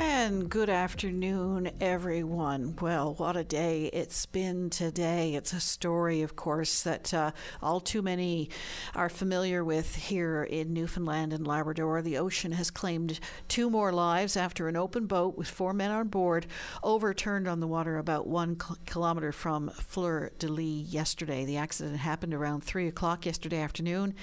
And good afternoon, everyone. Well, what a day it's been today. It's a story, of course, that uh, all too many are familiar with here in Newfoundland and Labrador. The ocean has claimed two more lives after an open boat with four men on board overturned on the water about one kilometre from Fleur de Lis yesterday. The accident happened around 3 o'clock yesterday afternoon,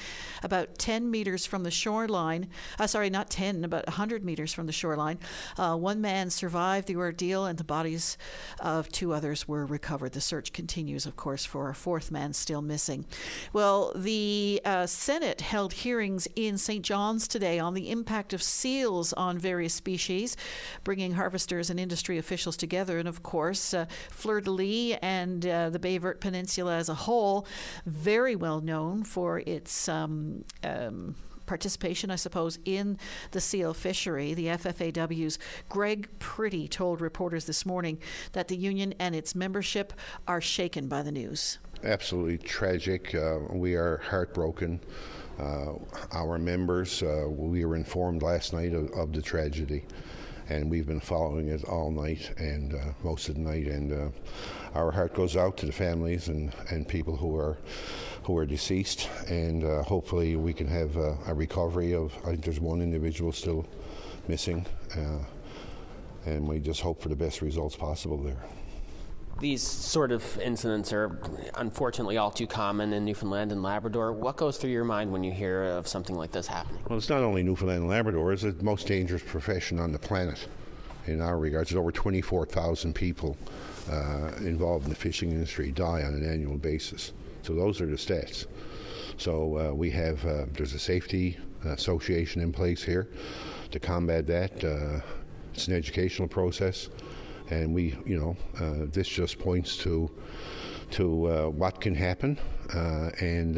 about 10 metres from the shoreline. Uh, sorry, not 10, about 100 metres from the shoreline. Uh, uh, one man survived the ordeal, and the bodies of two others were recovered. The search continues, of course, for a fourth man still missing. Well, the uh, Senate held hearings in St. John's today on the impact of seals on various species, bringing harvesters and industry officials together. And of course, uh, Fleur de Lis and uh, the Baie Verte Peninsula as a whole, very well known for its. Um, um, participation, I suppose, in the seal fishery. The FFAW's Greg Pretty told reporters this morning that the union and its membership are shaken by the news. Absolutely tragic. Uh, we are heartbroken. Uh, our members, uh, we were informed last night of, of, the tragedy, and we've been following it all night and uh, most of the night. And uh, our heart goes out to the families and, and people who are who are deceased, and uh, hopefully we can have uh, a recovery of. I think there's one individual still missing, uh, and we just hope for the best results possible there. These sort of incidents are unfortunately all too common in Newfoundland and Labrador. What goes through your mind when you hear of something like this happening? Well, it's not only Newfoundland and Labrador, it's the most dangerous profession on the planet in our regards. There's over 24,000 people uh, involved in the fishing industry die on an annual basis. So those are the stats. So uh, we have uh, there's a safety association in place here to combat that. Uh, it's an educational process, and we you know uh, this just points to to uh, what can happen, and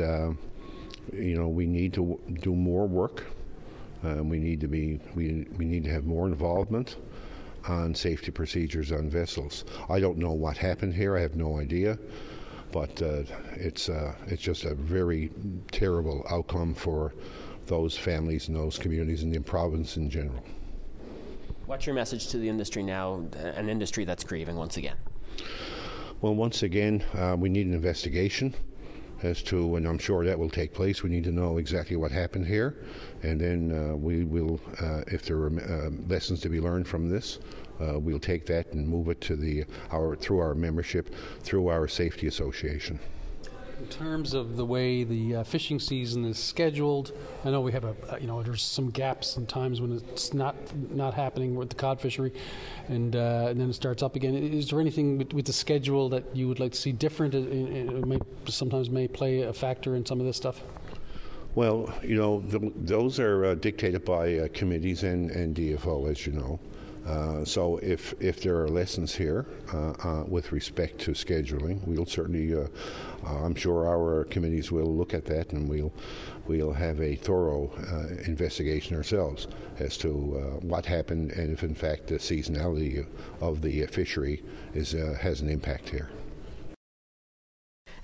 you know we need to w- do more work. we need to be we we need to have more involvement on safety procedures on vessels. I don't know what happened here. I have no idea but uh, it's uh, it's just a very terrible outcome for those families and those communities and the province in general. What's your message to the industry now, an industry that's grieving once again? Well, once again, uh, we need an investigation as to, and I'm sure that will take place. We need to know exactly what happened here, and then uh, we will, uh, if there are uh, lessons to be learned from this, uh, we'll take that and move it to the our through our membership, through our safety association. In terms of the way the uh, fishing season is scheduled, I know we have a uh, you know there's some gaps and times when it's not not happening with the cod fishery, and, uh, and then it starts up again. Is there anything with, with, the schedule that you would like to see different? It, it may, sometimes may play a factor in some of this stuff. Well, you know, the, those are uh, dictated by uh, committees and, and DFO, as you know. Uh, so if, if there are lessons here uh, uh, with respect to scheduling, we'll certainly, uh, I'm sure our committees will look at that and we'll, we'll have a thorough investigation ourselves as to what happened and if in fact the seasonality of the fishery is, has an impact here.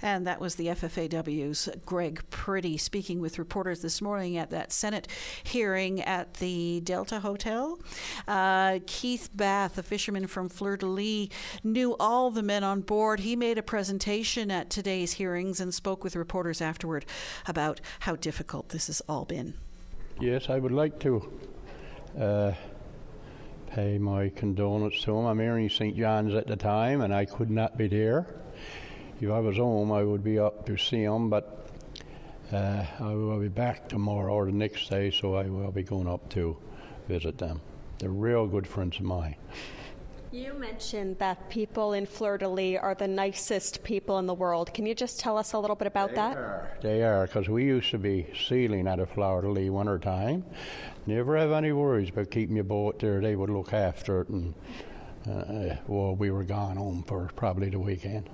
And that was the FFAW's Greg Pretty speaking with reporters this morning at that Senate hearing at the Delta Hotel. Uh, Keith Bath, a fisherman from Fleur de Lis, knew all the men on board. He made a presentation at today's hearings and spoke with reporters afterward about how difficult this has all been. Yes, I would like to. Uh, pay my condolence to him. I'm here in St. John's at the time, and I could not be there if I was home, I would be up to see them, but uh, I will be back tomorrow or the next day, so I will be going up to visit them. They're real good friends of mine. You mentioned that people in Fleur de Lis are the nicest people in the world. Can you just tell us a little bit about they that? Are. They are, because we used to be sealing out of Fleur de Lis winter time. Never have any worries about keeping your boat there. They would look after it, and uh, well, we were gone home for probably the weekend.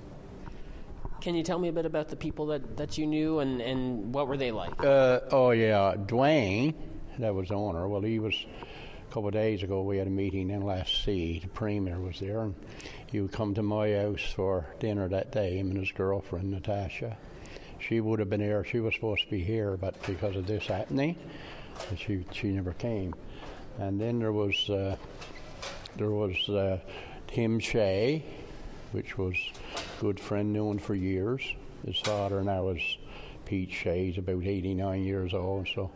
Can you tell me a bit about the people that, that you knew and, and what were they like? Uh, oh, yeah. Dwayne, that was the owner, well, he was a couple of days ago, we had a meeting in LSC. The Premier was there, and he would come to my house for dinner that day, him and his girlfriend, Natasha. She would have been here. She was supposed to be here, but because of this happening, she, she never came. And then there was, uh, there was uh, Tim Shea, which was a good friend known for years. His father now is Pete Shea. He's about 89 years old, so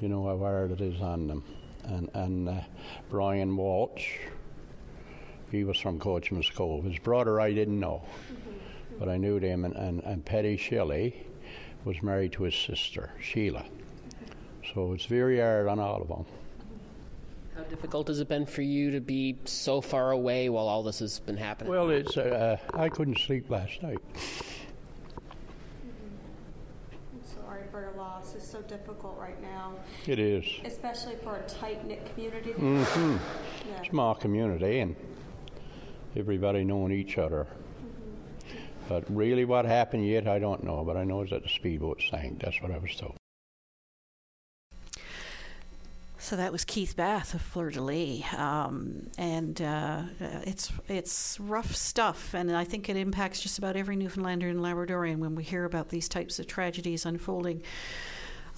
you know how hard it is on them and, and uh, Brian Walsh. He was from Coachman's Cove. His brother I didn't know, mm-hmm. but I knew him. And, and, and Petty Shelley was married to his sister, Sheila. So it's very hard on all of them. How difficult has it been for you to be so far away while all this has been happening? Well, it's uh, I couldn't sleep last night. Mm-hmm. I'm sorry for your loss is so difficult right now. It is. Especially for a tight knit community. Mm-hmm. Yeah. Small community and everybody knowing each other. Mm-hmm. But really, what happened yet, I don't know. But I know is that the speedboat sank. That's what I was told. So that was Keith Bath of Fleur de Lis, um, and uh, it's it's rough stuff, and I think it impacts just about every Newfoundlander and Labradorian when we hear about these types of tragedies unfolding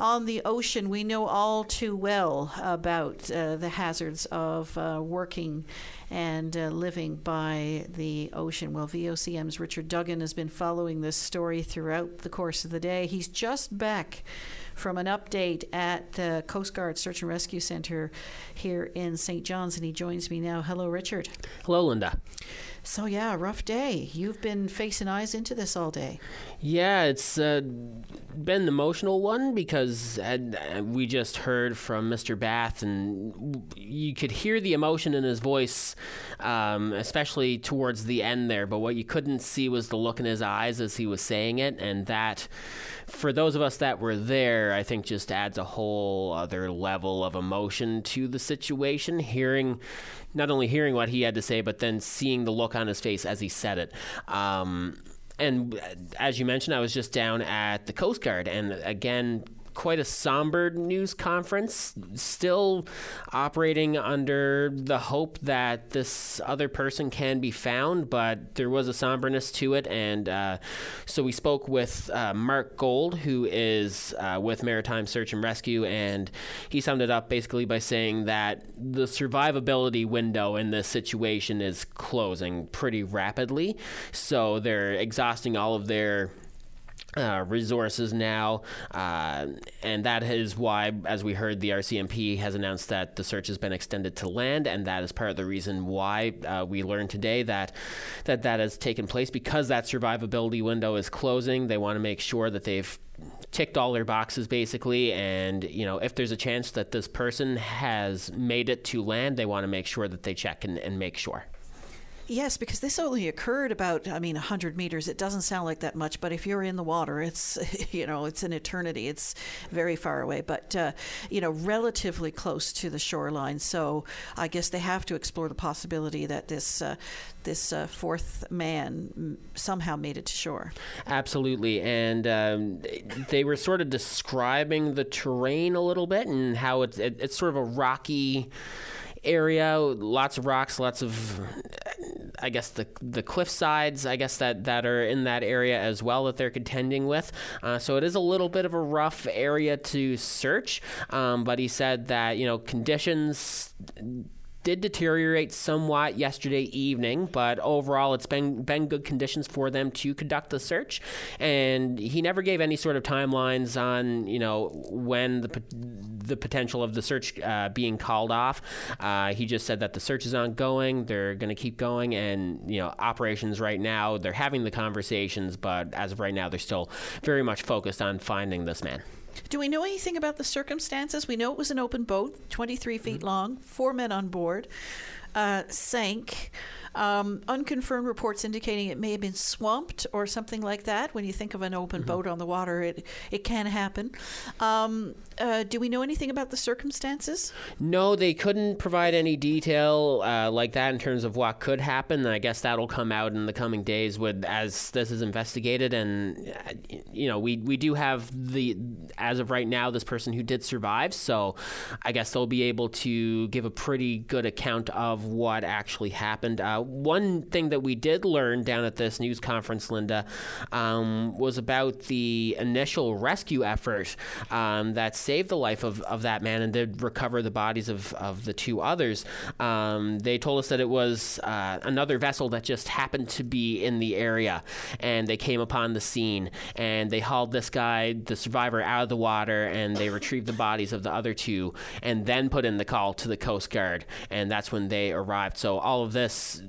on the ocean, we know all too well about uh, the hazards of uh, working and uh, living by the ocean. Well, VOCM's Richard Duggan has been following this story throughout the course of the day. He's just back from an update at the Coast Guard Search and Rescue Center here in St. John's, and he joins me now. Hello, Richard. Hello, Linda. So, yeah, rough day. You've been facing eyes into this all day. Yeah, it's uh, been an emotional one because uh, we just heard from Mr. Bath, and you could hear the emotion in his voice, um, especially towards the end there. But what you couldn't see was the look in his eyes as he was saying it, and that for those of us that were there, I think just adds a whole other level of emotion to the situation. Hearing, not only hearing what he had to say, but then seeing the look on his face as he said it. Um, and as you mentioned, I was just down at the Coast Guard, and again, quite a somber news conference, still operating under the hope that this other person can be found, but there was a somberness to it. And uh, so we spoke with uh, Mark Gold, who is uh, with Maritime Search and Rescue, and he summed it up basically by saying that the survivability window in this situation is closing pretty rapidly. So they're exhausting all of their uh, resources now, uh, and that is why, as we heard, the RCMP has announced that the search has been extended to land, and that is part of the reason why uh, we learned today that that that has taken place because that survivability window is closing. They want to make sure that they've ticked all their boxes basically and you know if there's a chance that this person has made it to land they want to make sure that they check and, and make sure Yes, because this only occurred about, I mean, 100 meters. It doesn't sound like that much, but if you're in the water, it's, you know, it's an eternity. It's very far away, but, uh, you know, relatively close to the shoreline. So I guess they have to explore the possibility that this, uh, this uh, fourth man somehow made it to shore. Absolutely. And um, they were sort of describing the terrain a little bit and how it's, it's sort of a rocky area, lots of rocks, lots of, I guess the the cliff sides, I guess that that are in that area as well that they're contending with. Uh, so it is a little bit of a rough area to search. Um, but he said that you know conditions did deteriorate somewhat yesterday evening, but overall it's been been good conditions for them to conduct the search. And he never gave any sort of timelines on you know when the the potential of the search uh, being called off. Uh, he just said that the search is ongoing. They're going to keep going, and you know operations right now they're having the conversations, but as of right now they're still very much focused on finding this man. Do we know anything about the circumstances? We know it was an open boat, 23 feet mm-hmm. long, four men on board, uh, sank. Um, unconfirmed reports indicating it may have been swamped or something like that. When you think of an open Mm-hmm. boat on the water, it, it can happen. Um, uh, do we know anything about the circumstances? No, they couldn't provide any detail uh, like that in terms of what could happen. And I guess that'll come out in the coming days with as this is investigated. And uh, you know, we we do have the as of right now this person who did survive. So I guess they'll be able to give a pretty good account of what actually happened. Uh, one thing that we did learn down at this news conference, Linda, um, was about the initial rescue effort um, that saved the life of, of that man and did recover the bodies of, of the two others. Um, they told us that it was uh, another vessel that just happened to be in the area and they came upon the scene and they hauled this guy, the survivor, out of the water and they retrieved the bodies of the other two and then put in the call to the Coast Guard and that's when they arrived. So all of this,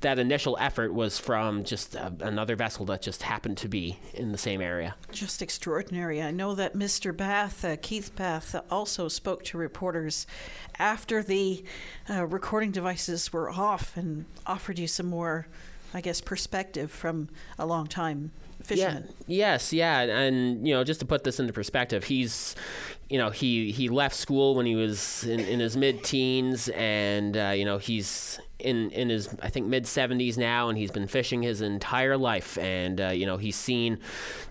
that initial effort was from just uh, another vessel that just happened to be in the same area. Just extraordinary. I know that Mr. Bath, uh, Keith Bath, also spoke to reporters after the uh, recording devices were off and offered you some more, I guess, perspective from a long time fisherman. Yeah. Yes. Yeah. And you know, just to put this into perspective, he's, you know, he he left school when he was in, in his mid teens, and uh, you know, he's in in his I think mid seventies now, and he's been fishing his entire life, and uh, you know, he's seen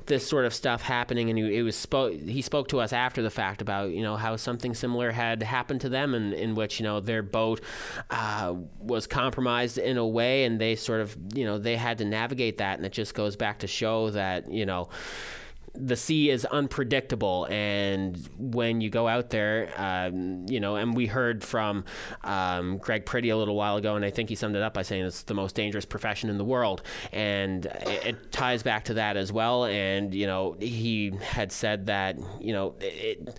this sort of stuff happening, and he, it was spoke he spoke to us after the fact about you know how something similar had happened to them, and in which you know their boat uh, was compromised in a way, and they sort of you know they had to navigate that, and it just goes back to show that you know the sea is unpredictable, and when you go out there, um, you know, and we heard from um, Greg Pretty a little while ago, and I think he summed it up by saying it's the most dangerous profession in the world, and it, it ties back to that as well. And you know, he had said that you know it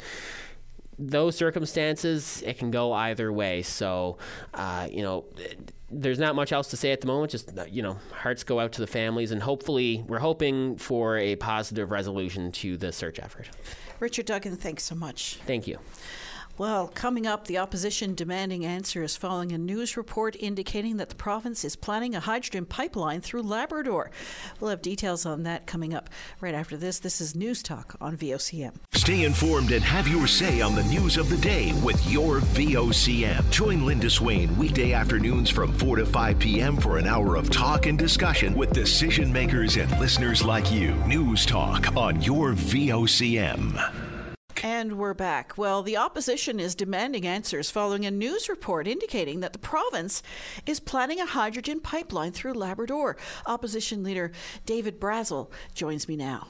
those circumstances, it can go either way. So, uh, you know, there's not much else to say at the moment. Just, uh, you know, hearts go out to the families, and hopefully, we're hoping for a positive resolution to the search effort. Richard Duggan, thanks so much. Thank you. Well, coming up, the opposition demanding answers following a news report indicating that the province is planning a hydrogen pipeline through Labrador. We'll have details on that coming up right after this. This is News Talk on VOCM. Stay informed and have your say on the news of the day with your VOCM. Join Linda Swain weekday afternoons from 4 to 5 p.m. for an hour of talk and discussion with decision makers and listeners like you. News Talk on your VOCM. And we're back. Well, the opposition is demanding answers following a news report indicating that the province is planning a hydrogen pipeline through Labrador. Opposition leader David Brazil joins me now.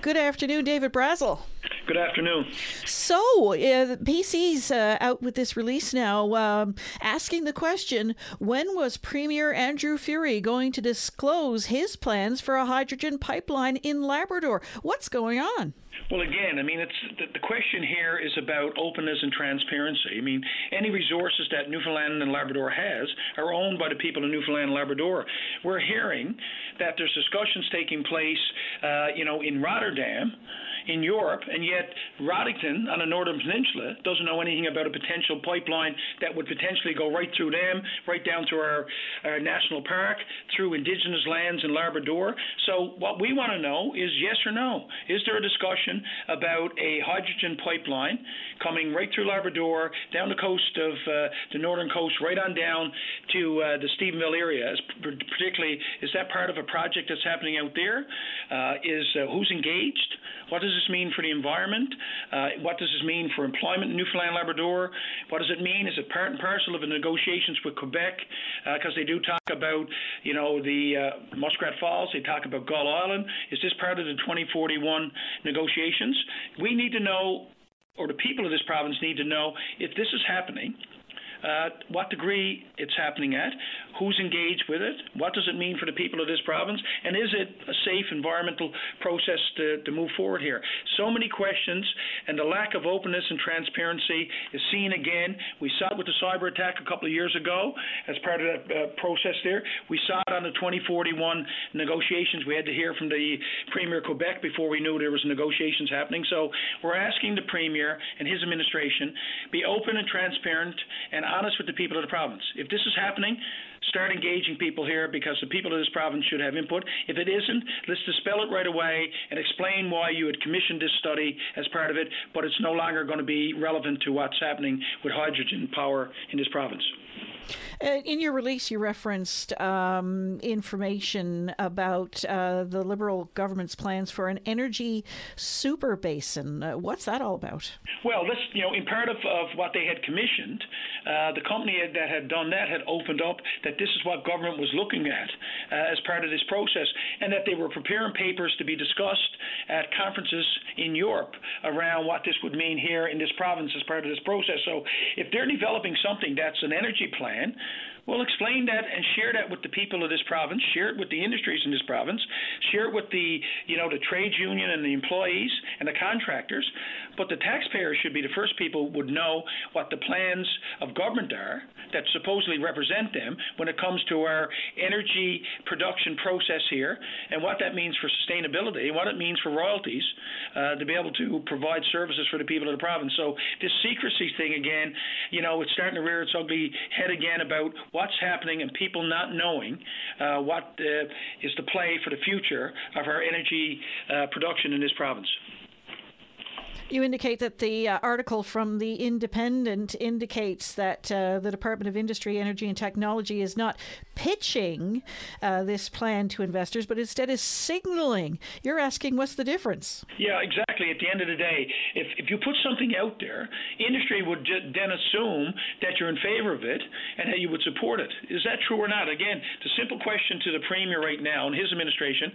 Good afternoon, David Brazil. Good afternoon. So, uh, PC's uh, out with this release now, um, asking the question when was Premier Andrew Furey going to disclose his plans for a hydrogen pipeline in Labrador? What's going on? Well, again, I mean, it's the, the question here is about openness and transparency. I mean, any resources that Newfoundland and Labrador has are owned by the people of Newfoundland and Labrador. We're hearing that there's discussions taking place, uh, you know, in Rotterdam in Europe, and yet Roddickton on the Northern Peninsula doesn't know anything about a potential pipeline that would potentially go right through them, right down to our, our national park, through indigenous lands in Labrador. So what we want to know is yes or no. Is there a discussion about a hydrogen pipeline coming right through Labrador, down the coast of uh, the northern coast, right on down to uh, the Stephenville area? Particularly, is that part of a project that's happening out there? Uh, is uh, who's engaged? What does this mean for the environment? Uh, what does this mean for employment in Newfoundland Labrador? What does it mean? Is it part and parcel of the negotiations with Quebec? Because uh, they do talk about, you know, the uh, Muskrat Falls. They talk about Gull Island. Is this part of the 2041 negotiations? We need to know, or the people of this province need to know, if this is happening. Uh, what degree it's happening at, who's engaged with it, what does it mean for the people of this province, and is it a safe environmental process to, to move forward here? So many questions, and the lack of openness and transparency is seen again. We saw it with the cyber attack a couple of years ago as part of that uh, process there. We saw it on the 2041 negotiations. We had to hear from the Premier of Quebec before we knew there was negotiations happening. So we're asking the Premier and his administration be open and transparent and honest with the people of the province. If this is happening, start engaging people here because the people of this province should have input. If it isn't, let's dispel it right away and explain why you had commissioned this study as part of it, but it's no longer going to be relevant to what's happening with hydrogen power in this province. Uh, in your release, you referenced um, information about uh, the Liberal government's plans for an energy super basin. Uh, what's that all about? Well, this, you know, in part of, of what they had commissioned, uh, the company that had done that had opened up that this is what government was looking at uh, as part of this process, and that they were preparing papers to be discussed at conferences in Europe around what this would mean here in this province as part of this process. So, if they're developing something that's an energy plan, well, explain that and share that with the people of this province. Share it with the industries in this province. Share it with the, you know, the trade union and the employees and the contractors. But the taxpayers should be the first people who would know what the plans of government are that supposedly represent them when it comes to our energy production process here and what that means for sustainability and what it means for royalties uh, to be able to provide services for the people of the province. So this secrecy thing again, you know, it's starting to rear its ugly head again about what's happening and people not knowing uh, what uh, is the play for the future of our energy uh, production in this province. You indicate that the uh, article from The Independent indicates that uh, the Department of Industry, Energy and Technology is not pitching uh, this plan to investors, but instead is signaling. You're asking what's the difference? Yeah, exactly. At the end of the day, if, if you put something out there, industry would then assume that you're in favor of it and that you would support it. Is that true or not? Again, the simple question to the Premier right now and his administration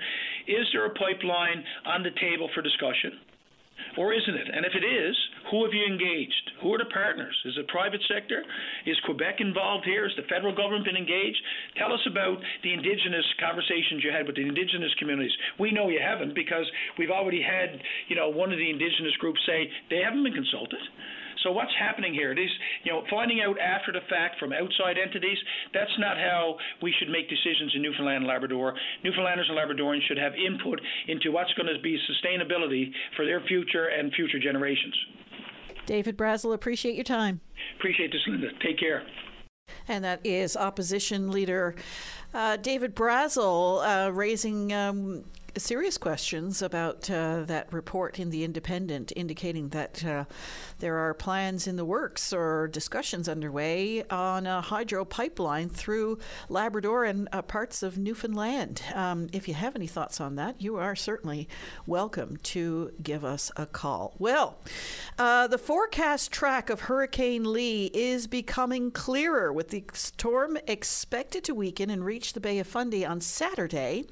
is there a pipeline on the table for discussion? Or isn't it? And if it is, who have you engaged? Who are the partners? Is it private sector? Is Quebec involved here? Has the federal government been engaged? Tell us about the indigenous conversations you had with the indigenous communities. We know you haven't because we've already had, you know, one of the indigenous groups say they haven't been consulted. So what's happening here? It is, you know, finding out after the fact from outside entities. That's not how we should make decisions in Newfoundland and Labrador. Newfoundlanders and Labradorians should have input into what's going to be sustainability for their future and future generations. David Brazil, appreciate your time. Appreciate this, Linda. Take care. And that is opposition leader uh, David Brazil uh, raising um, serious questions about uh, that report in The Independent indicating that uh, there are plans in the works or discussions underway on a hydro pipeline through Labrador and uh, parts of Newfoundland. Um, if you have any thoughts on that, you are certainly welcome to give us a call. Well, uh, the forecast track of Hurricane Lee is becoming clearer with the storm expected to weaken and reach the Bay of Fundy on Saturday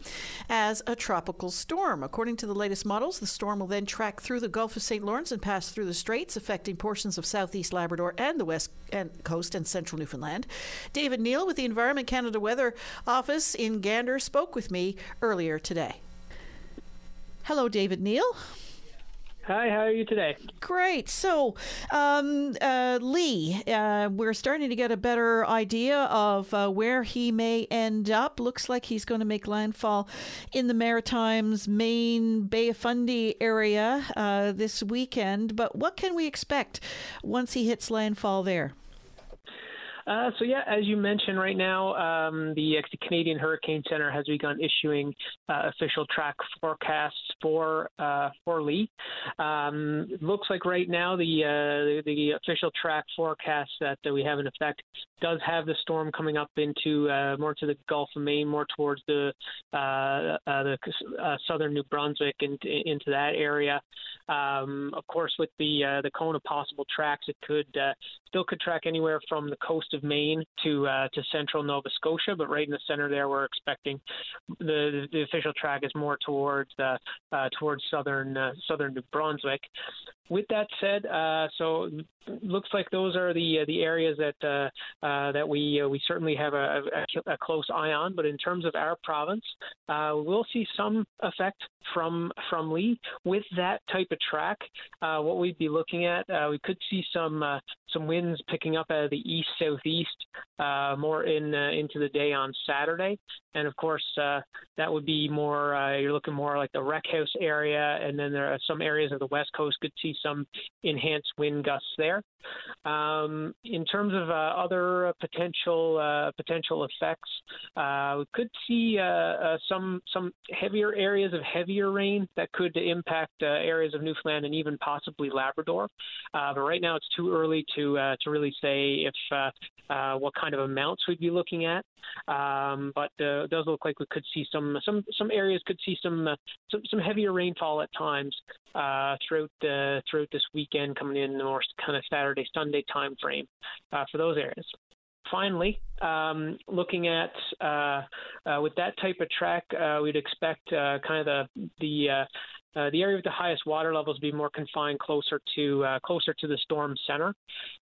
as a tropical tropical storm. According to the latest models, the storm will then track through the Gulf of St. Lawrence and pass through the Straits, affecting portions of southeast Labrador and the west coast and central Newfoundland. David Neal with the Environment Canada Weather Office in Gander spoke with me earlier today. Hello, David Neal. Hi, how are you today? Great. So, um, uh, Lee, uh, we're starting to get a better idea of uh, where he may end up. Looks like he's going to make landfall in the Maritimes, Maine, Bay of Fundy area uh, this weekend. But what can we expect once he hits landfall there? Uh, so yeah, as you mentioned, right now um, the, the, Canadian Hurricane Center has begun issuing uh, official track forecasts for uh, for Lee. Um, looks like right now the, uh, the, the official track forecast that, that we have in effect does have the storm coming up into uh, more to the Gulf of Maine, more towards the the southern New Brunswick and into that area. Um, of course, with the the cone of possible tracks, it could still could track anywhere from the coast of Maine to uh, to central Nova Scotia, but right in the center there, we're expecting the the official track is more towards uh, uh, towards southern uh, southern New Brunswick. With that said, uh, so looks like those are the uh, the areas that uh, uh, that we uh, we certainly have a, a, a, close eye on. But in terms of our province, uh, we'll see some effect from from Lee with that type of track. what we'd be looking at, we could see some some winds picking up out of the east southeast more in into the day on Saturday, and of course that would be more you're looking more like the Wreck House area, and then there are some areas of the west coast could see some enhanced wind gusts there. Um, in terms of uh, other potential uh, potential effects, uh, we could see uh, uh, some some heavier areas of heavier rain that could impact uh, areas of Newfoundland and even possibly Labrador. but right now, it's too early to to really say if what kind of amounts we'd be looking at. Um, but it does look like we could see some some some areas could see some some, some heavier rainfall at times throughout throughout this weekend coming in the more kind of Saturday Sunday time frame uh, for those areas. Finally, um, looking at uh, uh, with that type of track, uh, we'd expect uh, kind of the the uh, the area with the highest water levels be more confined closer to uh, closer to the storm center.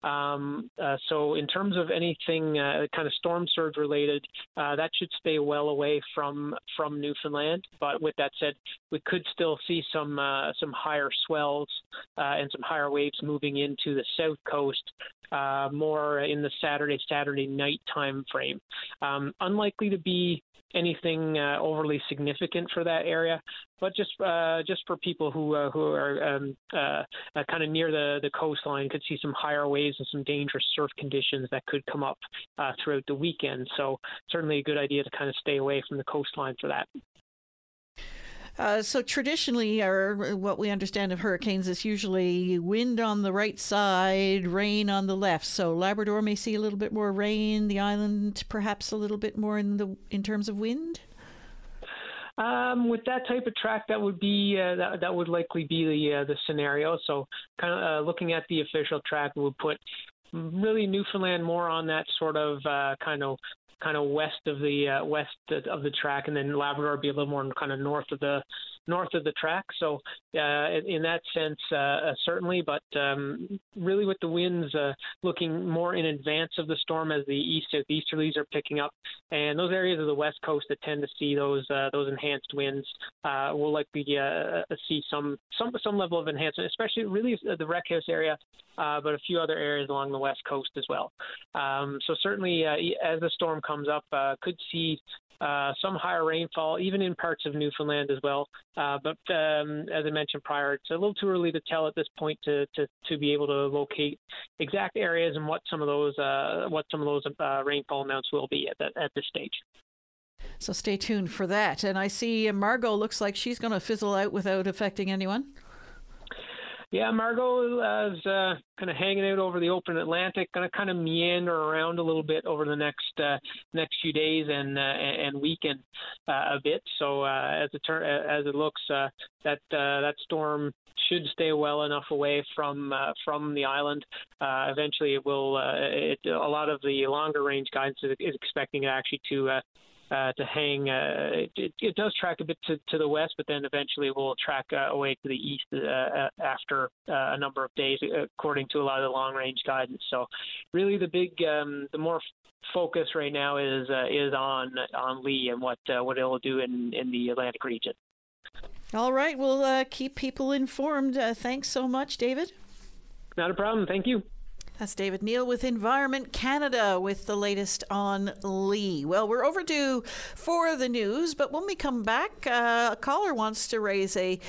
Um, uh, so in terms of anything kind of storm surge related, that should stay well away from from Newfoundland. But with that said, we could still see some some higher swells and some higher waves moving into the south coast uh, more in the Saturday Saturday night time frame. Um, unlikely to be anything uh, overly significant for that area, but just uh, just for people who uh, who are um, uh, kind of near the the coastline could see some higher waves and some dangerous surf conditions that could come up uh, throughout the weekend. So certainly a good idea to kind of stay away from the coastline for that. Uh, so traditionally, or what we understand of hurricanes is usually wind on the right side, rain on the left. So Labrador may see a little bit more rain. The island, perhaps a little bit more in the in terms of wind. Um, with that type of track, that would be uh, that, that would likely be the uh, the scenario. So, kind of uh, looking at the official track, would put really Newfoundland more on that sort of uh, kind of kind of west of the uh, west of the track, and then Labrador would be a little more kind of north of the north of the track. So uh, in that sense, uh, uh, certainly, but um, really with the winds uh, looking more in advance of the storm as the east easterlies are picking up, and those areas of the west coast that tend to see those uh, those enhanced winds uh, will likely see some some some level of enhancement, especially really the House area. but a few other areas along the west coast as well. Um, so certainly, as the storm comes up, could see uh, some higher rainfall, even in parts of Newfoundland as well. Uh, but um, as I mentioned prior, it's a little too early to tell at this point to, to, to be able to locate exact areas and what some of those uh, what some of those uh, rainfall amounts will be at, the, at this stage. So stay tuned for that. And I see Margot looks like she's going to fizzle out without affecting anyone. Yeah, Margot uh, is uh, kind of hanging out over the open Atlantic, going to kind of meander around a little bit over the next uh, next few days and uh, and weekend uh, a bit. So uh, as it as it looks, that that storm should stay well enough away from from the island. Eventually, it will. It, a lot of the longer range guidance is expecting it actually to uh, to hang. Uh, it, it, does track a bit to, to the west, but then eventually will track uh, away to the east uh, uh, after uh, a number of days, according to a lot of the long range guidance. So, really, the big, um, the more focus right now is is on on Lee and what what it'll do in in the Atlantic region. All right, we'll keep people informed. thanks so much, David. Not a problem. Thank you. That's David Neal with Environment Canada with the latest on Lee. Well, we're overdue for the news, but when we come back, uh, a caller wants to raise a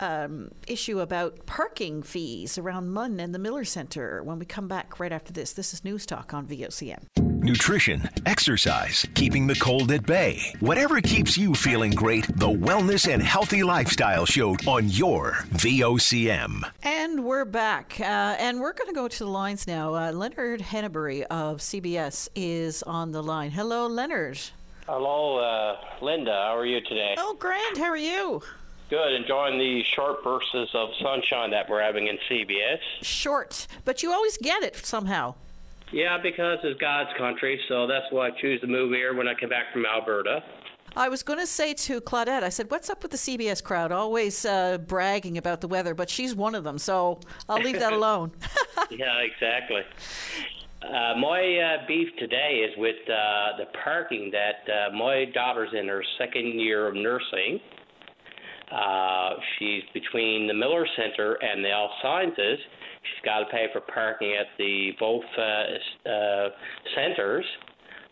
um, issue about parking fees around MUN and the Miller Centre. When we come back right after this, this is News Talk on VOCM nutrition, exercise, keeping the cold at bay. Whatever keeps you feeling great, the Wellness and Healthy Lifestyle Show on your VOCM. And we're back. Uh, and we're going to go to the lines now. Uh, Leonard Henneberry of CBS is on the line. Hello, Leonard. Hello, uh, Linda. How are you today? Oh, grand. How are you? Good. Enjoying the short bursts of sunshine that we're having in CBS. Short, but you always get it somehow. Yeah, because it's God's country, so that's why I choose to move here when I come back from Alberta. I was going to say to Claudette, I said, "What's up with the CBS crowd? Always uh, bragging about the weather, but she's one of them, so I'll leave that alone." yeah, exactly. Uh, my uh, beef today is with uh, the parking that uh, my daughter's in her second year of nursing. Uh, she's between the Miller Center and the Health Sciences She's got to pay for parking at the both uh, uh, centers.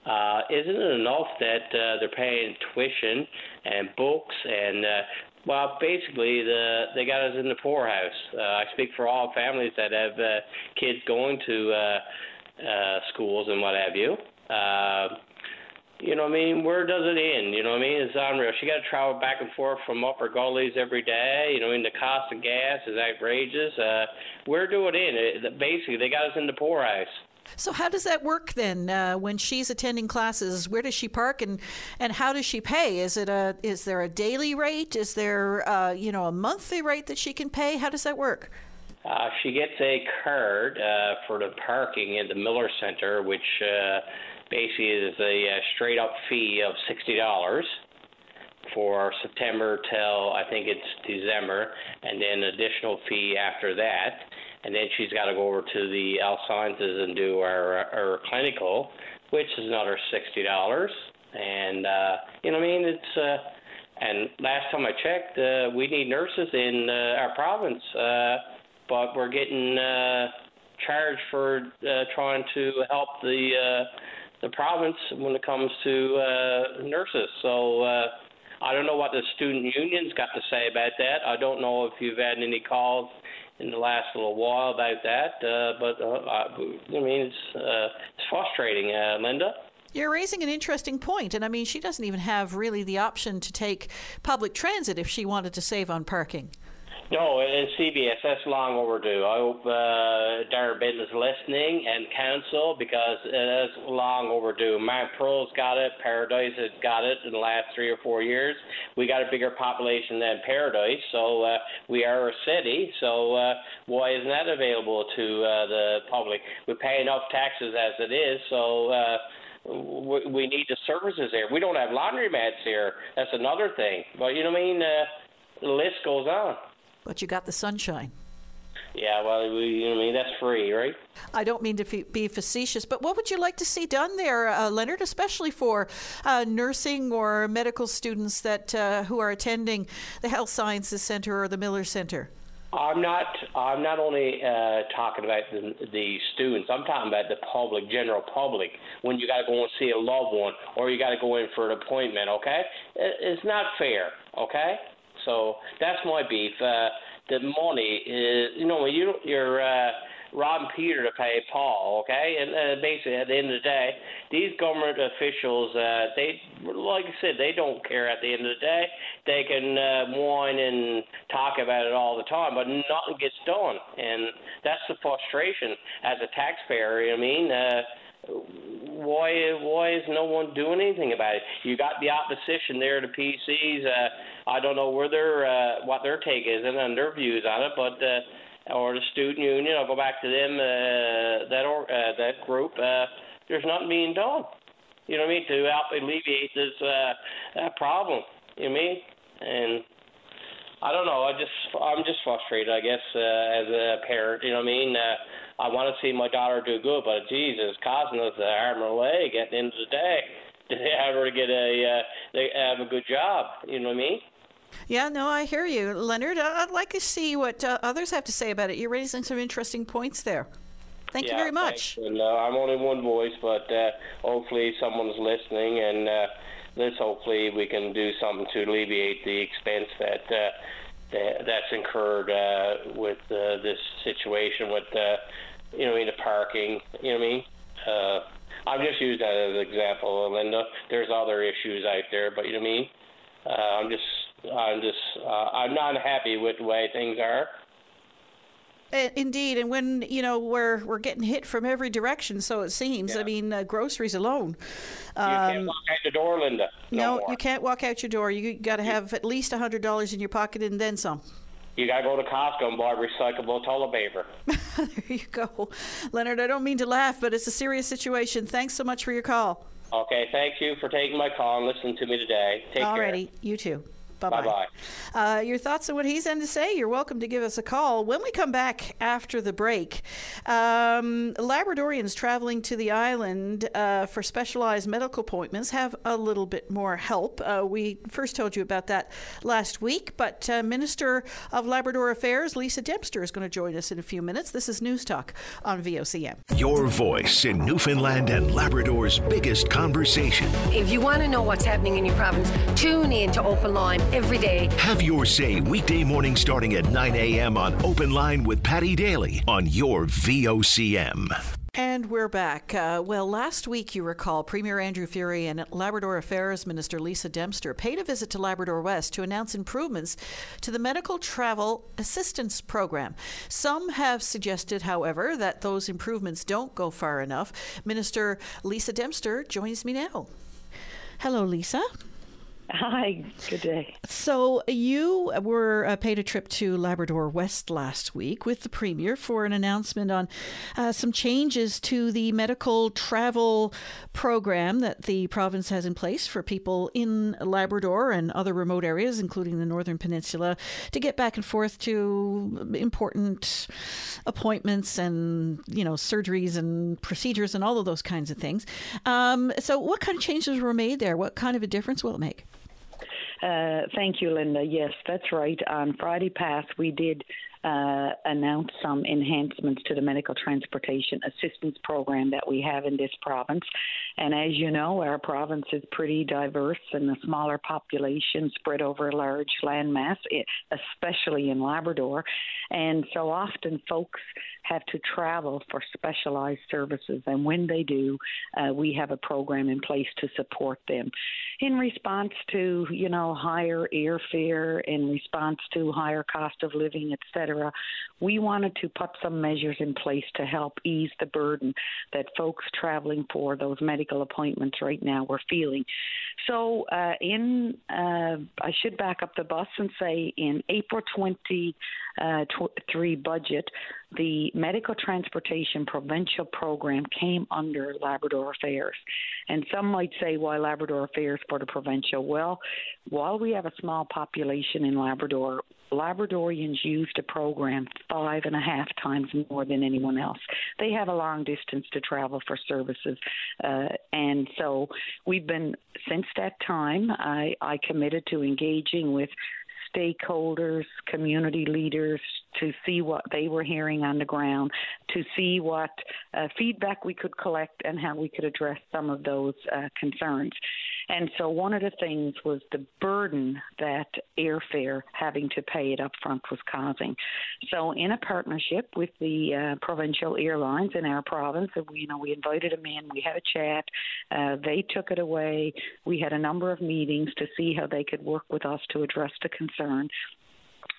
Uh, isn't it enough that uh, they're paying tuition and books and uh, Well, basically, the they got us in the poorhouse. Uh, I speak for all families that have uh, kids going to uh, uh, schools and what have you. Uh, you know what I mean? Where does it end? You know what I mean? It's unreal. She got to travel back and forth from upper gullies every day. You know, I mean, the cost of gas is outrageous. Uh, where do it end? It, basically, they got us in the poorhouse. So how does that work then? Uh, when she's attending classes, where does she park, and and how does she pay? Is it a is there a daily rate? Is there uh, you know a monthly rate that she can pay? How does that work? Uh, she gets a card uh, for the parking at the Miller Center, which uh, basically is a, a straight up fee of sixty dollars for September till I think it's December, and then additional fee after that and then she's got to go over to the Health Sciences and do our our clinical, which is another sixty dollars. And uh, you know, I mean, it's uh, and last time I checked, uh, we need nurses in uh, our province, uh, but we're getting uh, charged for uh, trying to help the uh, the province when it comes to uh, nurses. So. Uh, I don't know what the student union's got to say about that. I don't know if you've had any calls in the last little while about that. Uh, but uh, I, I mean, it's uh, it's frustrating, uh, Linda. You're raising an interesting point, and I mean, she doesn't even have really the option to take public transit if she wanted to save on parking. No, and CBS, that's long overdue. I hope uh, Darren is listening and council because it is long overdue. Mount Pearl's got it, Paradise has got it in the last three or four years. We got a bigger population than Paradise, so uh, we are a city. So uh, why isn't that available to uh, the public? We pay enough taxes as it is, so. Uh, we need the services here. We don't have laundromats here. That's another thing. But you know what I mean? Uh, the list goes on. But you got the sunshine. Yeah, well, we, you know, I mean, that's free, right? I don't mean to be facetious, but what would you like to see done there, uh, Leonard, especially for uh, nursing or medical students that uh, who are attending the Health Sciences Center or the Miller Center? I'm not. I'm not only uh, talking about the, the students. I'm talking about the public, general public. When you got to go and see a loved one, or you got to go in for an appointment. Okay, it's not fair. Okay. So that's my beef. Uh, the money is, you know, you you're uh, robbing Peter to pay Paul, okay? And uh, basically, at the end of the day, these government officials, uh, they, like I said, they don't care. At the end of the day, they can uh, whine and talk about it all the time, but nothing gets done, and that's the frustration as a taxpayer. you know I mean. Uh, why why is no one doing anything about it? You got the opposition there, the PCs. Uh, I don't know where their uh, what their take is and their views on it, but uh, or the student union. I'll go back to them. Uh, that or uh, that group. Uh, there's nothing being done. You know what I mean to help alleviate this uh, problem. You know what I mean? And I don't know. I just I'm just frustrated. I guess uh, as a parent. You know what I mean? Uh, I want to see my daughter do good, but Jesus, causing us the arm or leg at the end of the day to have ever get a uh, they have a good job. You know what I mean? Yeah, no, I hear you, Leonard. I'd like to see what uh, others have to say about it. You're raising some interesting points there. Thank yeah, you very much. And, uh, I'm only one voice, but uh, hopefully someone's listening, and uh, this hopefully we can do something to alleviate the expense that. Uh, that that's incurred uh, with uh, this situation with uh, you know, in the parking. You know what I mean? Uh, I've just used that as an example, Linda. There's other issues out there, but you know what I mean. Uh, I'm just, I'm just, uh, I'm not happy with the way things are. Indeed, and when you know we're we're getting hit from every direction, so it seems. Yeah. I mean, uh, groceries alone. Um, you can't um, walk out the door, Linda. No, no you can't walk out your door. You got to have at least a hundred dollars in your pocket and then some. You got to go to Costco and buy recyclable toilet paper. there you go. Leonard, I don't mean to laugh, but it's a serious situation. Thanks so much for your call. Okay, thank you for taking my call and listening to me today. Take Alrighty, care. Alrighty, you too. Bye bye. Uh, your thoughts on what he's had to say, you're welcome to give us a call. When we come back after the break, um, Labradorians traveling to the island uh, for specialized medical appointments have a little bit more help. Uh, we first told you about that last week, but uh, Minister of Labrador Affairs, Lisa Dempster, is going to join us in a few minutes. This is News Talk on VOCM. Your voice in Newfoundland and Labrador's biggest conversation. If you want to know what's happening in your province, tune in to Open Line every day. Have your say weekday morning starting at 9 a.m. on Open Line with Paddy Daly on your VOCM. And we're back. Uh, well, last week, you recall, Premier Andrew Furey and Labrador Affairs Minister Lisa Dempster paid a visit to Labrador West to announce improvements to the Medical Travel Assistance Program. Some have suggested, however, that those improvements don't go far enough. Minister Lisa Dempster joins me now. Hello, Lisa. Hi, good day. So, you were uh, paid a trip to Labrador West last week with the Premier for an announcement on uh, some changes to the medical travel program that the province has in place for people in Labrador and other remote areas, including the Northern Peninsula, to get back and forth to important appointments and, you know, surgeries and procedures and all of those kinds of things. Um, so, what kind of changes were made there? What kind of a difference will it make? Uh, thank you, Linda. Yes, that's right. On Friday past, we did uh, announce some enhancements to the medical transportation assistance program that we have in this province. And as you know, our province is pretty diverse and a smaller population spread over a large landmass, especially in Labrador. And so often folks have to travel for specialized services. And when they do, uh, we have a program in place to support them. In response to, you know, higher airfare, in response to higher cost of living, et cetera, we wanted to put some measures in place to help ease the burden that folks traveling for those medical appointments right now were feeling. So, uh, in uh, I should back up the bus and say in April 23 uh, budget, the medical transportation provincial program came under Labrador Affairs. And some might say, why Labrador Affairs for the provincial? Well, while we have a small population in Labrador, Labradorians use the program five and a half times more than anyone else. They have a long distance to travel for services. Uh, and so we've been, since that time, I, I committed to engaging with stakeholders, community leaders, to see what they were hearing on the ground, to see what uh, feedback we could collect and how we could address some of those uh, concerns. And so one of the things was the burden that airfare having to pay it up front was causing. So in a partnership with the uh, provincial airlines in our province, we, you know, we invited them in, we had a chat, uh, they took it away. We had a number of meetings to see how they could work with us to address the concern.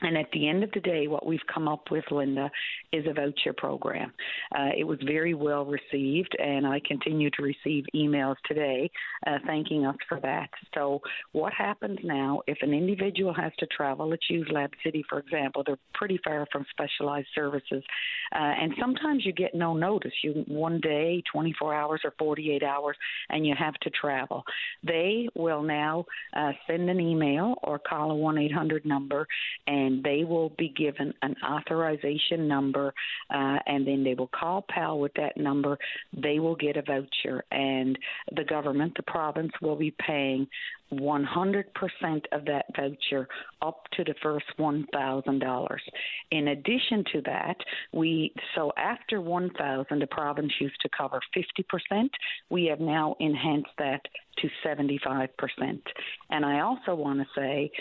And at the end of the day, what we've come up with, Linda, is a voucher program. Uh, it was very well received, and I continue to receive emails today uh, thanking us for that. So, what happens now if an individual has to travel? Let's use Lab City, for example. They're pretty far from specialized services, uh, and sometimes you get no notice. You one day, 24 hours, or 48 hours, and you have to travel. They will now uh, send an email or call a 1 800 number and and they will be given an authorization number, uh, and then they will call PAL with that number. They will get a voucher, and the government, the province, will be paying 100% of that voucher up to the first $1,000. In addition to that, we so after 1,000 the province used to cover 50%, we have now enhanced that to 75%. And I also want to say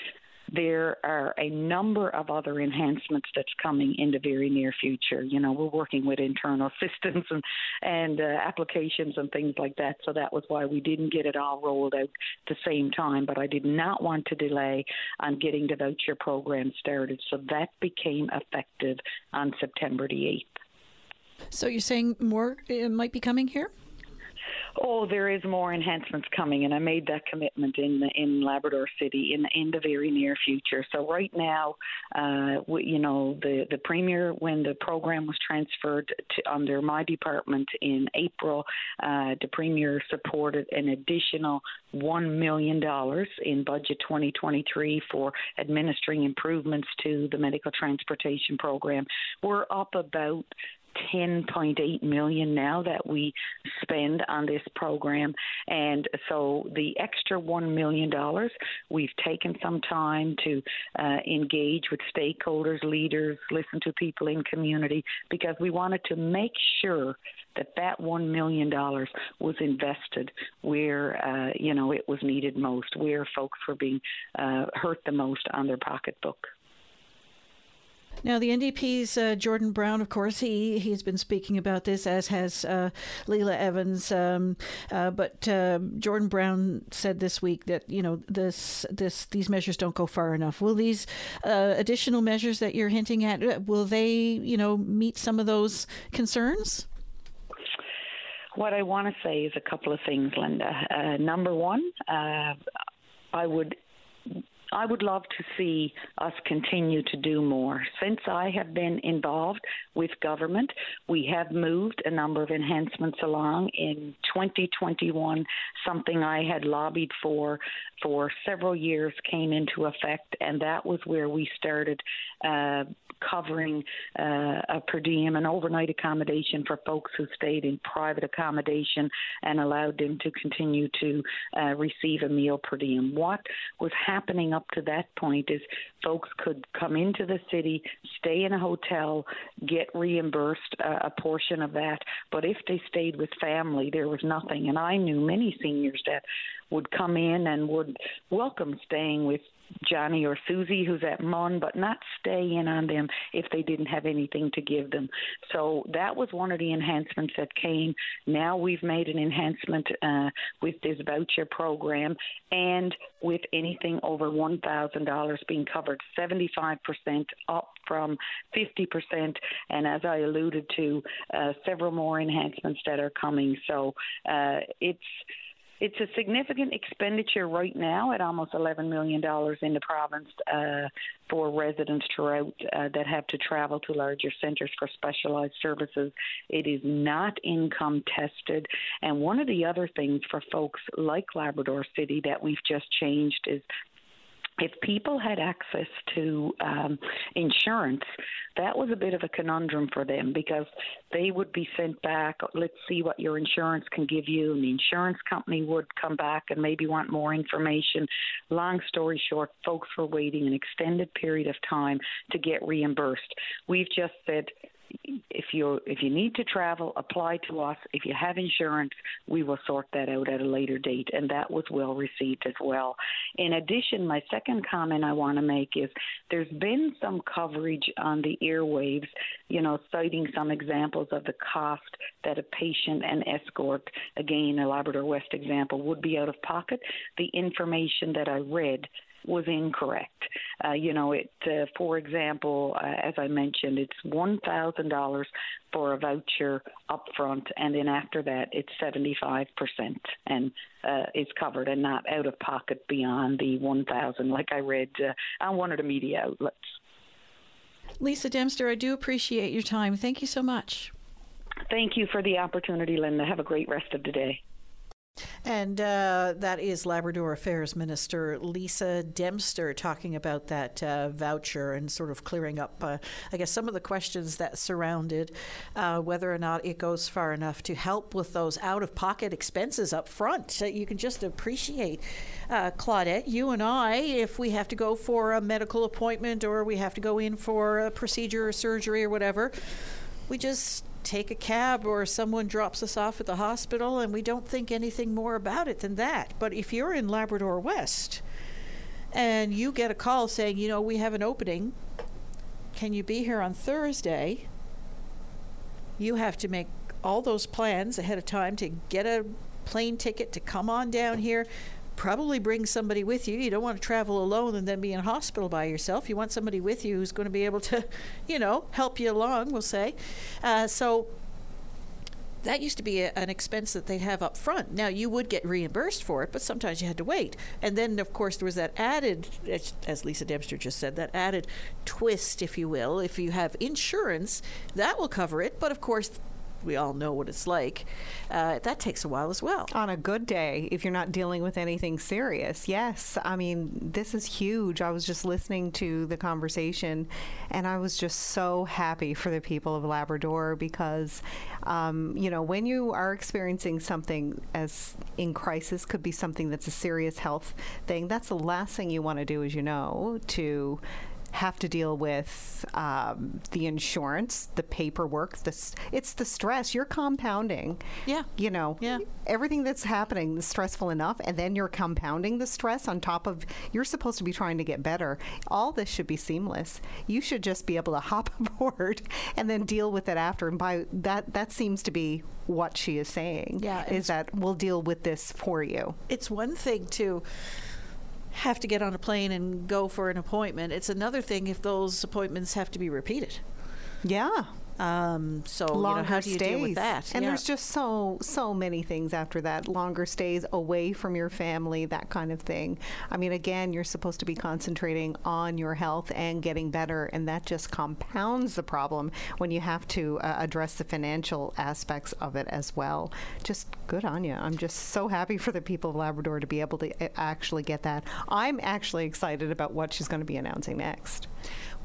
there are a number of other enhancements that's coming in the very near future. You know, we're working with internal systems and and uh, applications and things like that. So that was why we didn't get it all rolled out at the same time. But I did not want to delay on getting the voucher program started. So that became effective on September the eighth. So you're saying more uh, might be coming here? Oh, there is more enhancements coming, and I made that commitment in in Labrador City in in the very near future. So right now, uh, we, you know, the the premier when the program was transferred to under my department in April, uh, the premier supported an additional one million dollars in budget 2023 for administering improvements to the medical transportation program. We're up about 10.8 million now that we spend on this program, and so the extra one million dollars, we've taken some time to uh, engage with stakeholders, leaders, listen to people in community, because we wanted to make sure that that one million dollars was invested where uh, you know it was needed most, where folks were being uh, hurt the most on their pocketbook. Now, the NDP's uh, Jordan Brown, of course, he he's been speaking about this, as has uh, Lela Evans. Um, uh, but um, Jordan Brown said this week that you know this this these measures don't go far enough. Will these uh, additional measures that you're hinting at uh, will they you know meet some of those concerns? What I want to say is a couple of things, Linda. Uh, number one, I would I would love to see us continue to do more. Since I have been involved with government, we have moved a number of enhancements along. In 2021, something I had lobbied for for several years came into effect, and that was where we started uh, covering uh, a per diem and overnight accommodation for folks who stayed in private accommodation and allowed them to continue to uh, receive a meal per diem. What was happening up to that point is folks could come into the city, stay in a hotel, get reimbursed uh, a portion of that, but if they stayed with family, there was nothing. And I knew many seniors that would come in and would welcome staying with Johnny or Susie who's at MUN, but not stay in on them if they didn't have anything to give them. So that was one of the enhancements that came. Now we've made an enhancement uh, with this voucher program and with anything over $1,000 being covered 75% up from 50%. And as I alluded to, uh, several more enhancements that are coming. So uh, it's it's a significant expenditure right now at almost $11 million in the province uh, for residents throughout uh, that have to travel to larger centres for specialised services. It is not income tested. And one of the other things for folks like Labrador City that we've just changed is if people had access to um, insurance, that was a bit of a conundrum for them because they would be sent back. Let's see what your insurance can give you, and the insurance company would come back and maybe want more information. Long story short, folks were waiting an extended period of time to get reimbursed. We've just said if you if you need to travel, apply to us. If you have insurance, we will sort that out at a later date, and that was well received as well. In addition, my second comment I want to make is there's been some coverage on the airwaves, you know, citing some examples of the cost that a patient and escort, again a Labrador West example, would be out of pocket. The information that I read was incorrect. Uh, you know, it, uh, for example, uh, as I mentioned, it's one thousand dollars for a voucher up front, and then after that, it's seventy five percent and uh, is covered and not out of pocket beyond the one thousand, like I read uh, on one of the media outlets. Lisa Dempster, I do appreciate your time. Thank you so much. Thank you for the opportunity, Linda. Have a great rest of the day. And uh, that is Labrador Affairs Minister Lisa Dempster talking about that uh, voucher and sort of clearing up, uh, I guess, some of the questions that surrounded uh, whether or not it goes far enough to help with those out of pocket expenses up front. you can just appreciate, uh, Claudette, you and I, if we have to go for a medical appointment or we have to go in for a procedure or surgery or whatever, we just take a cab or someone drops us off at the hospital and we don't think anything more about it than that. But if you're in Labrador West and you get a call saying, you know, we have an opening, can you be here on Thursday? You have to make all those plans ahead of time to get a plane ticket to come on down here probably bring somebody with you. You don't want to travel alone and then be in hospital by yourself. You want somebody with you who's going to be able to, you know, help you along, we'll say. Uh, so that used to be a, an expense that they'd have up front. Now you would get reimbursed for it, but sometimes you had to wait. And then, of course, there was that added, as Lisa Dempster just said, that added twist, if you will. If you have insurance, that will cover it. But of course, we all know what it's like. Uh, that takes a while as well. On a good day, if you're not dealing with anything serious, yes. I mean, this is huge. I was just listening to the conversation, and I was just so happy for the people of Labrador because, um, you know, when you are experiencing something as in crisis, could be something that's a serious health thing. That's the last thing you want to do, as you know, to have to deal with um, the insurance, the paperwork, the it's the stress. You're compounding. Yeah. You know. Yeah. Everything that's happening is stressful enough, and then you're compounding the stress on top of. You're supposed to be trying to get better. All this should be seamless. You should just be able to hop aboard and then deal with it after. And by that, that seems to be what she is saying. Yeah, Is that we'll deal with this for you. It's one thing to have to get on a plane and go for an appointment. It's another thing if those appointments have to be repeated. Yeah. Um, so you know, how do you stays. deal with that? And Yeah. there's just so so many things after that. Longer stays away from your family, that kind of thing. I mean, again, you're supposed to be concentrating on your health and getting better, and that just compounds the problem when you have to uh, address the financial aspects of it as well. Just good on you. I'm just so happy for the people of Labrador to be able to uh, actually get that. I'm actually excited about what she's going to be announcing next.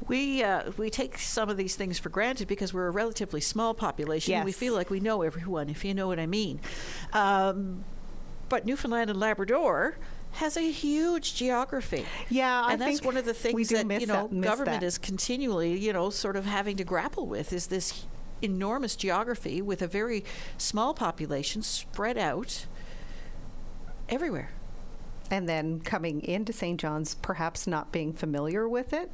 we uh, we take some of these things for granted because we're a relatively small population. and we feel like we know everyone, if you know what I mean. Um, but Newfoundland and Labrador has a huge geography. Yeah, I and that's think one of the we things do that you know that- government that. is continually you know sort of having to grapple with is this enormous geography with a very small population spread out everywhere. and then coming into St. John's, perhaps not being familiar with it.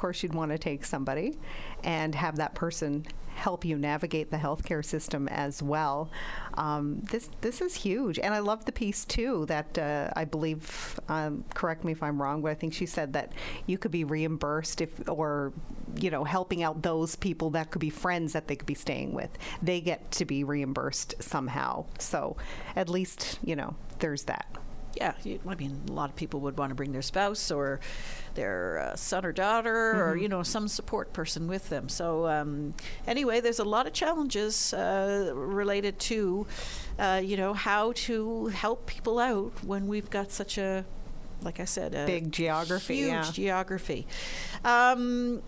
Course, you'd want to take somebody and have that person help you navigate the healthcare system as well. Um, this this is huge, and I love the piece too. That uh, I believe, um, correct me if I'm wrong, but I think she said that you could be reimbursed if, or you know, helping out those people that could be friends that they could be staying with. They get to be reimbursed somehow. So at least you know there's that. Yeah, you, I mean, a lot of people would want to bring their spouse or their uh, son or daughter or, Mhm. you know, some support person with them. So, um, anyway, there's a lot of challenges uh, related to, uh, you know, how to help people out when we've got such a, like I said, a Big geography, Huge yeah. geography. Um,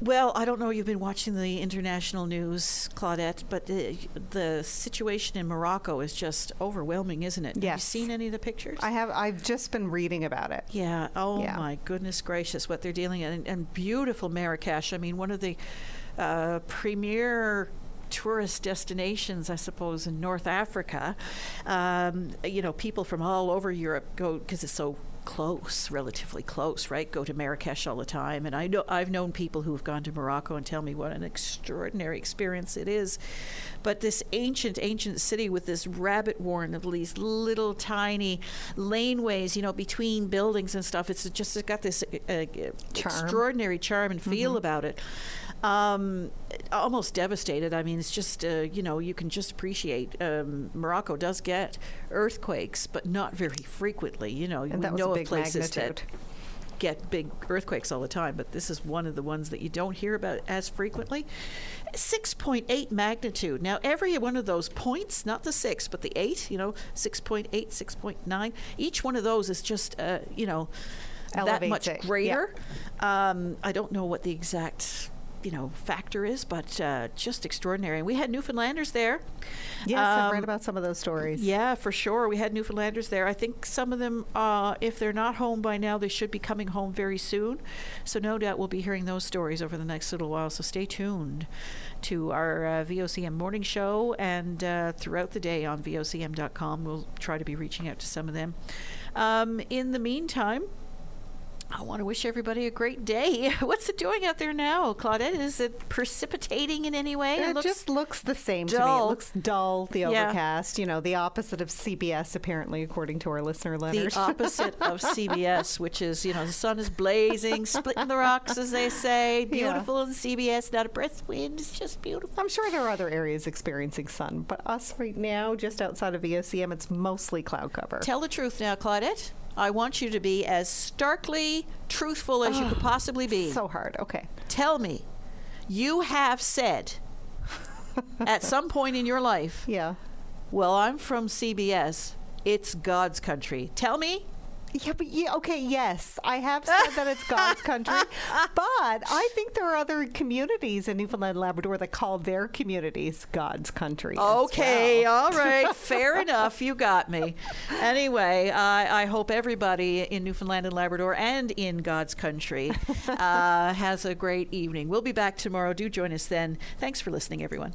well, I don't know. You've been watching the international news, Claudette, but the, the situation in Morocco is just overwhelming, isn't it? Have you Yes. seen any of the pictures? I have. I've just been reading about it. Yeah. Oh Yeah. my goodness gracious, what they're dealing in, and, and beautiful Marrakesh. I mean, one of the uh, premier tourist destinations, I suppose, in North Africa. Um, you know, people from all over Europe go because it's so close, relatively close, right? Go to Marrakesh all the time, and I know I've known people who have gone to Morocco and tell me what an extraordinary experience it is. But this ancient, ancient city with this rabbit warren of these little tiny laneways, you know, between buildings and stuff, it's just it's got this uh, extraordinary charm and feel Mhm. about it. Um, almost devastated. I mean, it's just uh, you know you can just appreciate. Um, Morocco does get earthquakes, but not very frequently. You know, And we know of places magnitude. that get big earthquakes all the time, but this is one of the ones that you don't hear about as frequently. 6.8 magnitude. Now, every one of those points, not the six, but the eight, you know, 6.8, 6.9, each one of those is just, uh, you know, that much it, yeah. greater. Um, I don't know what the exact. You know, factor is, but uh, just extraordinary. And we had Newfoundlanders there. Yes, I've read Um, about some of those stories. yeah, for sure. We had Newfoundlanders there. I think some of them, uh, if they're not home by now, they should be coming home very soon. So no doubt we'll be hearing those stories over the next little while. So stay tuned to our uh, VOCM morning show and uh, throughout the day on VOCM.com. We'll try to be reaching out to some of them. Um, in the meantime, I want to wish everybody a great day. What's it doing out there now, Claudette? Is it precipitating in any way? It, looks just looks the same to me. It dull. looks dull, the Yeah. overcast, you know, the opposite of CBS, apparently, according to our listener letters. the opposite of CBS, which is, you know, the sun is blazing, splitting the rocks, as they say. Beautiful in CBS, not a breath of wind. It's just beautiful. I'm sure there are other areas experiencing sun, but us right now, just outside of VOCM, it's mostly cloud cover. Tell the truth now, Claudette. I want you to be as starkly truthful as you could possibly be. So hard. Okay. Tell me, you have said at some point in your life. Yeah. Well, I'm from CBS. It's God's country. Tell me. Yeah, but yeah, okay, yes, I have said that it's God's country, but I think there are other communities in Newfoundland and Labrador that call their communities God's country. Okay, well. all right, fair enough. You got me. Anyway, I I hope everybody in Newfoundland and Labrador and in God's country uh, has a great evening. We'll be back tomorrow. Do join us then. Thanks for listening, everyone.